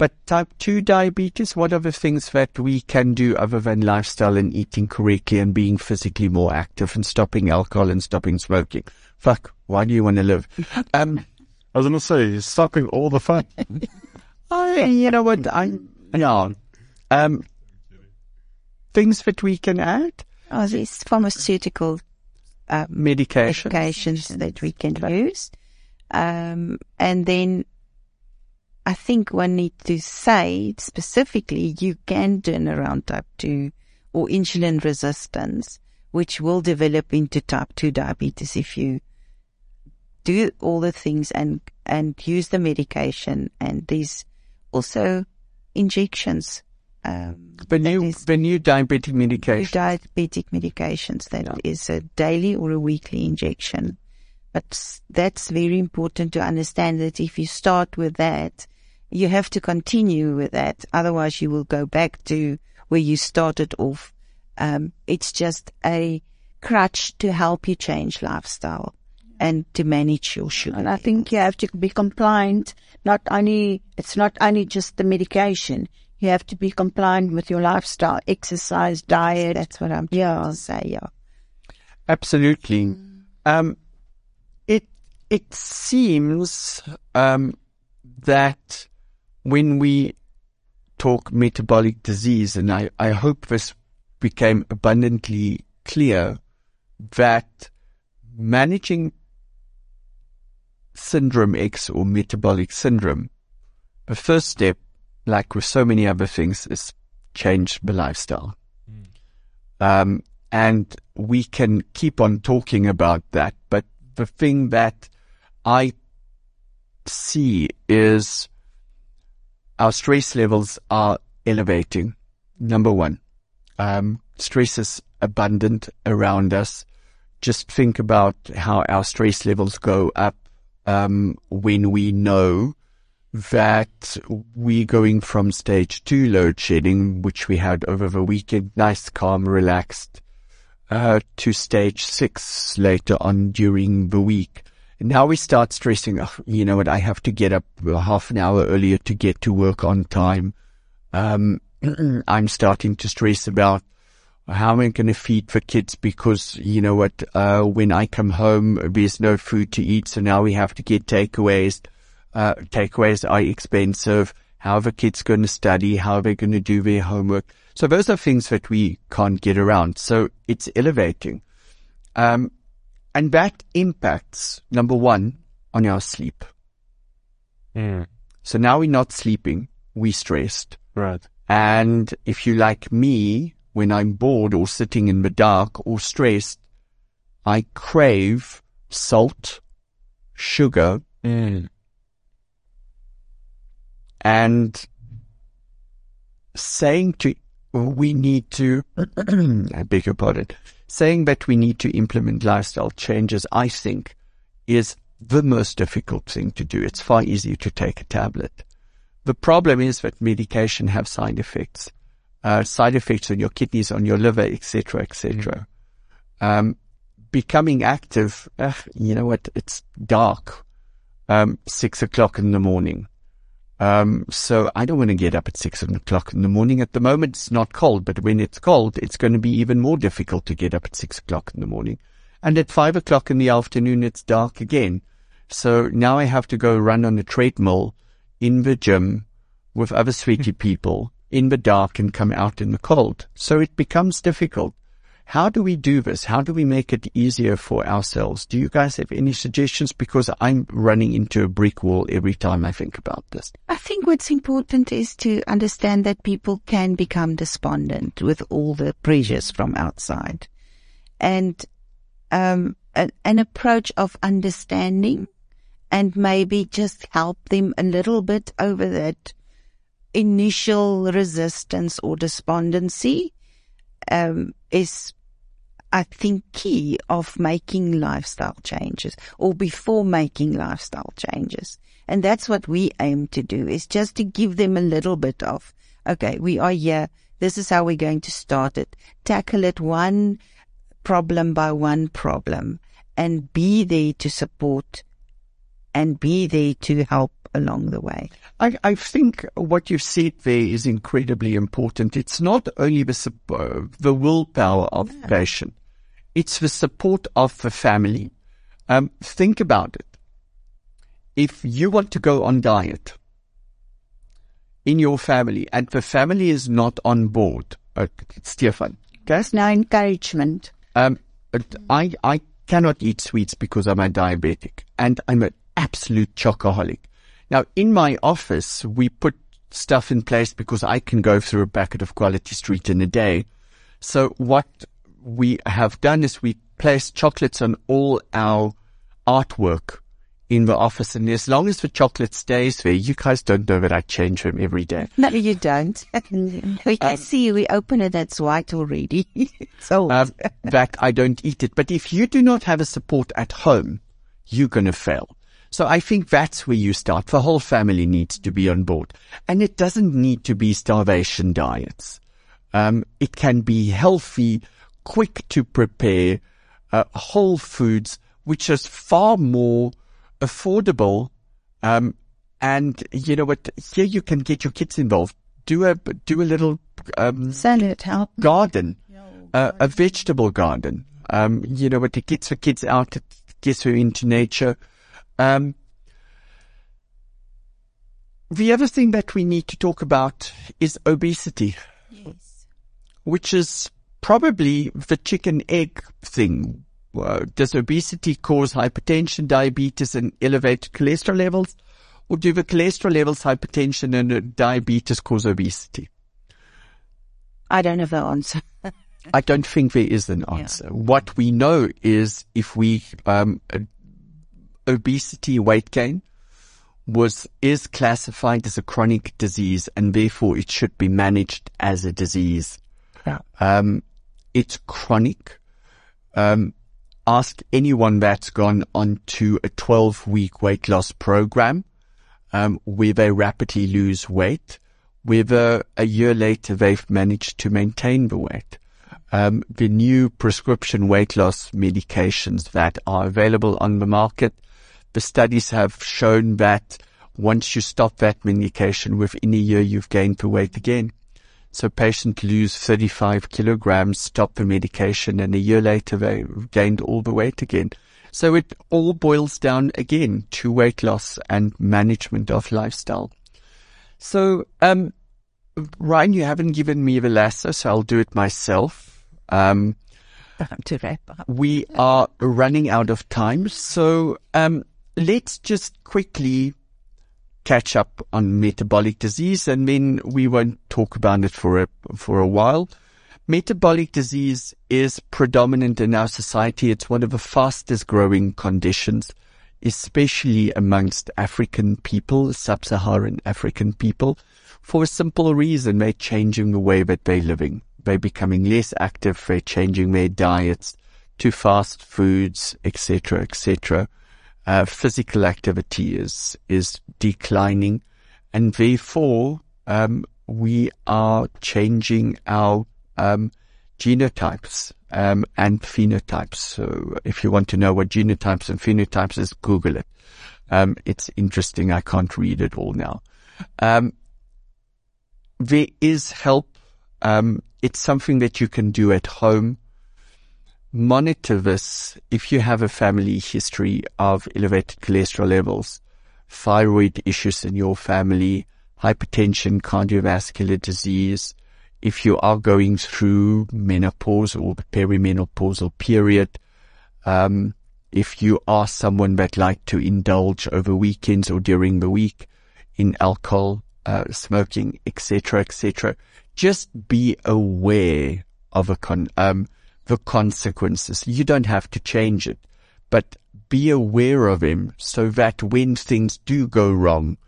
But type 2 diabetes, what are the things that we can do other than lifestyle and eating correctly and being physically more active and stopping alcohol and stopping smoking? Fuck, why do you want to live? Um, I was going to say, he's stopping all the fun. I, you know what, I, yeah. Um, things that we can add? Oh, these pharmaceutical um, Medication. medications that we can use. Um, and then I think one need to say specifically you can turn around type 2 or insulin resistance, which will develop into type 2 diabetes if you do all the things and, and use the medication. And these also injections. Um, The new, is- the new diabetic medication. diabetic medications that is a daily or a weekly injection. But that's very important to understand that if you start with that, you have to continue with that. Otherwise you will go back to where you started off. Um, it's just a crutch to help you change lifestyle and to manage your sugar. And I think you have to be compliant. Not only, it's not only just the medication. You have to be compliant with your lifestyle, exercise, diet. That's what I'm trying Yeah. to say. Yeah. Absolutely. Um, it seems um, that when we talk metabolic disease, and I, I hope this became abundantly clear, that managing syndrome X or metabolic syndrome, the first step, like with so many other things, is change the lifestyle. Um, and we can keep on talking about that. But the thing that I see is our stress levels are elevating. Number one, um, stress is abundant around us. Just think about how our stress levels go up um, when we know that we're going from stage two load shedding, which we had over the weekend, nice, calm, relaxed, uh, to stage six later on during the week. Now we start stressing, oh, you know what, I have to get up half an hour earlier to get to work on time. Um, I'm starting to stress about how am I going to feed the kids because you know what, uh, when I come home, there's no food to eat. So now we have to get takeaways. Uh, takeaways are expensive. How are the kids going to study? How are they going to do their homework? So those are things that we can't get around. So it's elevating. Um, and that impacts number one on our sleep. Mm, So now we're not sleeping. We're stressed. right. And if you like me, when I'm bored or sitting in the dark or stressed, I crave salt, sugar, Mm, and saying to, we need to, I beg your pardon, saying that we need to implement lifestyle changes, I think, is the most difficult thing to do. It's far easier to take a tablet. The problem is that medication have side effects, uh, side effects on your kidneys, on your liver, etc., etc. Um, becoming active, ugh, you know what? It's dark, um, six o'clock in the morning. Um, so I don't want to get up at six o'clock in the morning. At the moment, it's not cold, but when it's cold, it's going to be even more difficult to get up at six o'clock in the morning. And at five o'clock in the afternoon, it's dark again. So now I have to go run on a treadmill in the gym with other sweetie people in the dark and come out in the cold. So it becomes difficult. How do we do this? How do we make it easier for ourselves? Do you guys have any suggestions? Because I'm running into a brick wall every time I think about this. I think what's important is to understand that people can become despondent with all the pressures from outside. And um, a, an approach of understanding and maybe just help them a little bit over that initial resistance or despondency um, is I think key of making lifestyle changes or before making lifestyle changes. And that's what we aim to do is just to give them a little bit of, okay, we are here. This is how we're going to start it. Tackle it one problem by one problem and be there to support and be there to help along the way. I, I think what you've said there is incredibly important. It's not only the, uh, the willpower of the patient, it's the support of the family. Um, think about it. If you want to go on diet in your family and the family is not on board, uh, Stefan, There's no encouragement. um, I, I cannot eat sweets because I'm a diabetic and I'm an absolute chocoholic. Now, in my office, we put stuff in place because I can go through a packet of Quality Street in a day. So what we have done is we place chocolates on all our artwork in the office. And as long as the chocolate stays there, you guys don't know that I change them every day. No, you don't. we can see we open it, that's white already. so, um, that I don't eat it. But if you do not have a support at home, you're going to fail. So I think that's where you start. The whole family needs to be on board. And it doesn't need to be starvation diets. Um, it can be healthy, quick to prepare, uh, whole foods, which is far more affordable. Um, and you know what? Here you can get your kids involved. Do a, do a little, um, Salad help. garden, uh, a vegetable garden. Um, you know, what it gets the kids out, it gets her into nature. Um, the other thing that we need to talk about is obesity, which is probably the chicken egg thing. Uh, does obesity cause hypertension, diabetes, and elevated cholesterol levels? Or do the cholesterol levels, hypertension, and uh, diabetes cause obesity? I don't have the answer. I don't think there is an answer. What we know is if we, um, uh, obesity, weight gain was, is classified as a chronic disease and therefore it should be managed as a disease. Yeah. Um, it's chronic. Um, ask anyone that's gone on to a 12 week weight loss program, um, where they rapidly lose weight, whether a year later they've managed to maintain the weight. Um, the new prescription weight loss medications that are available on the market, the studies have shown that once you stop that medication within a year, you've gained the weight again. So patients lose 35 kilograms, stop the medication, and a year later they gained all the weight again. So it all boils down again to weight loss and management of lifestyle. So, um, Ryan, you haven't given me the lasso, so I'll do it myself. Um, to wrap up. we are running out of time. So, um, let's just quickly catch up on metabolic disease and then we won't talk about it for a, for a while. Metabolic disease is predominant in our society. It's one of the fastest growing conditions, especially amongst African people, sub-Saharan African people, for a simple reason. They're changing the way that they're living. They're becoming less active. They're changing their diets to fast foods, etc., etc. Uh, physical activity is, is declining and therefore, um, we are changing our, um, genotypes, um, and phenotypes. So if you want to know what genotypes and phenotypes is, Google it. Um, it's interesting. I can't read it all now. Um, there is help. Um, it's something that you can do at home. Monitor this if you have a family history of elevated cholesterol levels, thyroid issues in your family, hypertension, cardiovascular disease, if you are going through menopause or perimenopausal period, um, if you are someone that like to indulge over weekends or during the week in alcohol, uh, smoking, etc., etc., just be aware of a con- um, the consequences. You don't have to change it, but be aware of him so that when things do go wrong,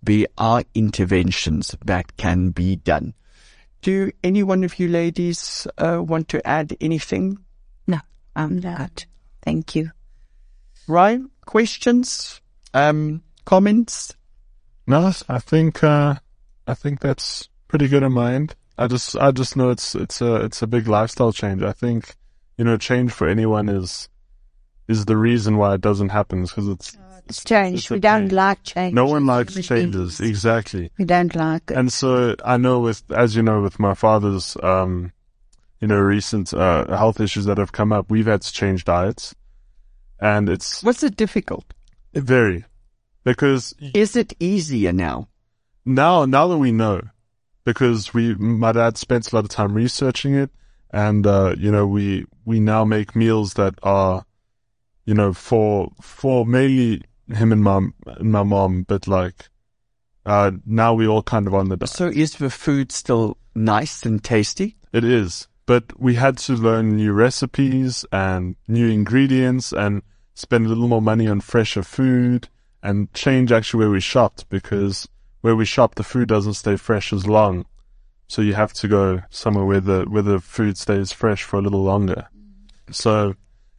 there are interventions that can be done. Do any one of you ladies uh, want to add anything? No, I'm not. Thank you. Ryan, questions, um, comments? No, I think uh, I think that's pretty good in my end. I just I just know it's it's a it's a big lifestyle change. I think you know, change for anyone is, is the reason why it doesn't happen because it's, It's change. it's we don't change. like change. no one likes Human changes. beings. Exactly. We don't like it. And so I know with, as you know, with my father's, um, you know, recent, uh, health issues that have come up, we've had to change diets and it's what's it difficult? very because Is it easier now? now, now that we know, because we, my dad spent a lot of time researching it and, uh, you know, we, we now make meals that are, you know, for, for mainly him and my, and my mom, but like, uh, now we all kind of on the diet. So is the food still nice and tasty? It is. But we had to learn new recipes and new ingredients and spend a little more money on fresher food and change actually where we shopped because where we shop the food doesn't stay fresh as long. So you have to go somewhere where the where the food stays fresh for a little longer. So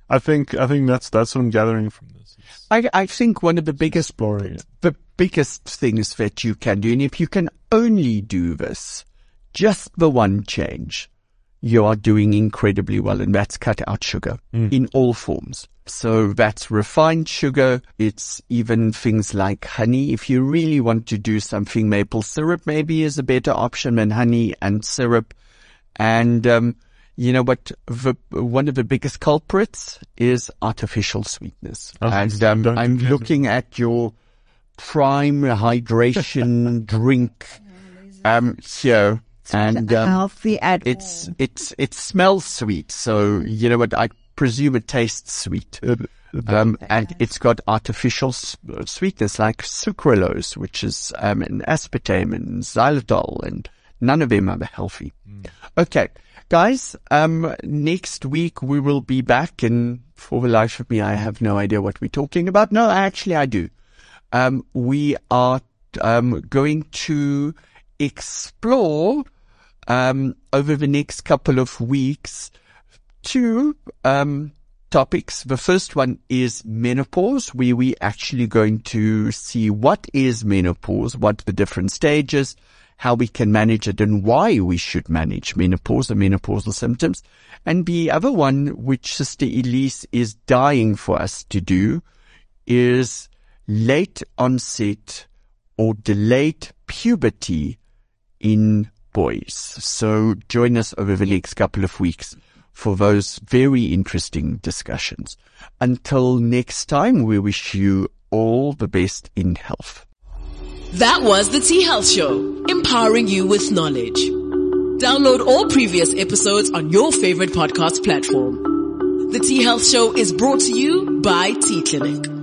I think I think that's that's what I'm gathering from this. I, I think one of the biggest Exploring it. the biggest things that you can do, and if you can only do this, just the one change, you are doing incredibly well, and that's cut out sugar mm. in all forms. So that's refined sugar. It's even things like honey. If you really want to do something, maple syrup maybe is a better option than honey and syrup. And, um, you know what? The, one of the biggest culprits is artificial sweetness. Oh, and um, I'm looking at your prime hydration drink um here and um, healthy at it's it's it smells sweet so you know what i presume it tastes sweet um and it's got artificial sweetness like sucralose which is um an aspartame and xylitol and none of them are healthy. Okay guys um next week we will be back and for the life of me i have no idea what we're talking about. No actually i do. Um, we are um, going to explore um, over the next couple of weeks two um, topics. The first one is menopause, where we're actually going to see what is menopause, what the different stages, how we can manage it, and why we should manage menopause and menopausal symptoms. And the other one, which Sister Elize is dying for us to do, is late onset or delayed puberty in boys. So join us over the next couple of weeks for those very interesting discussions. Until next time, we wish you all the best in health. That was the T Health Show, empowering you with knowledge. Download all previous episodes on your favorite podcast platform. The T Health Show is brought to you by T Clinic.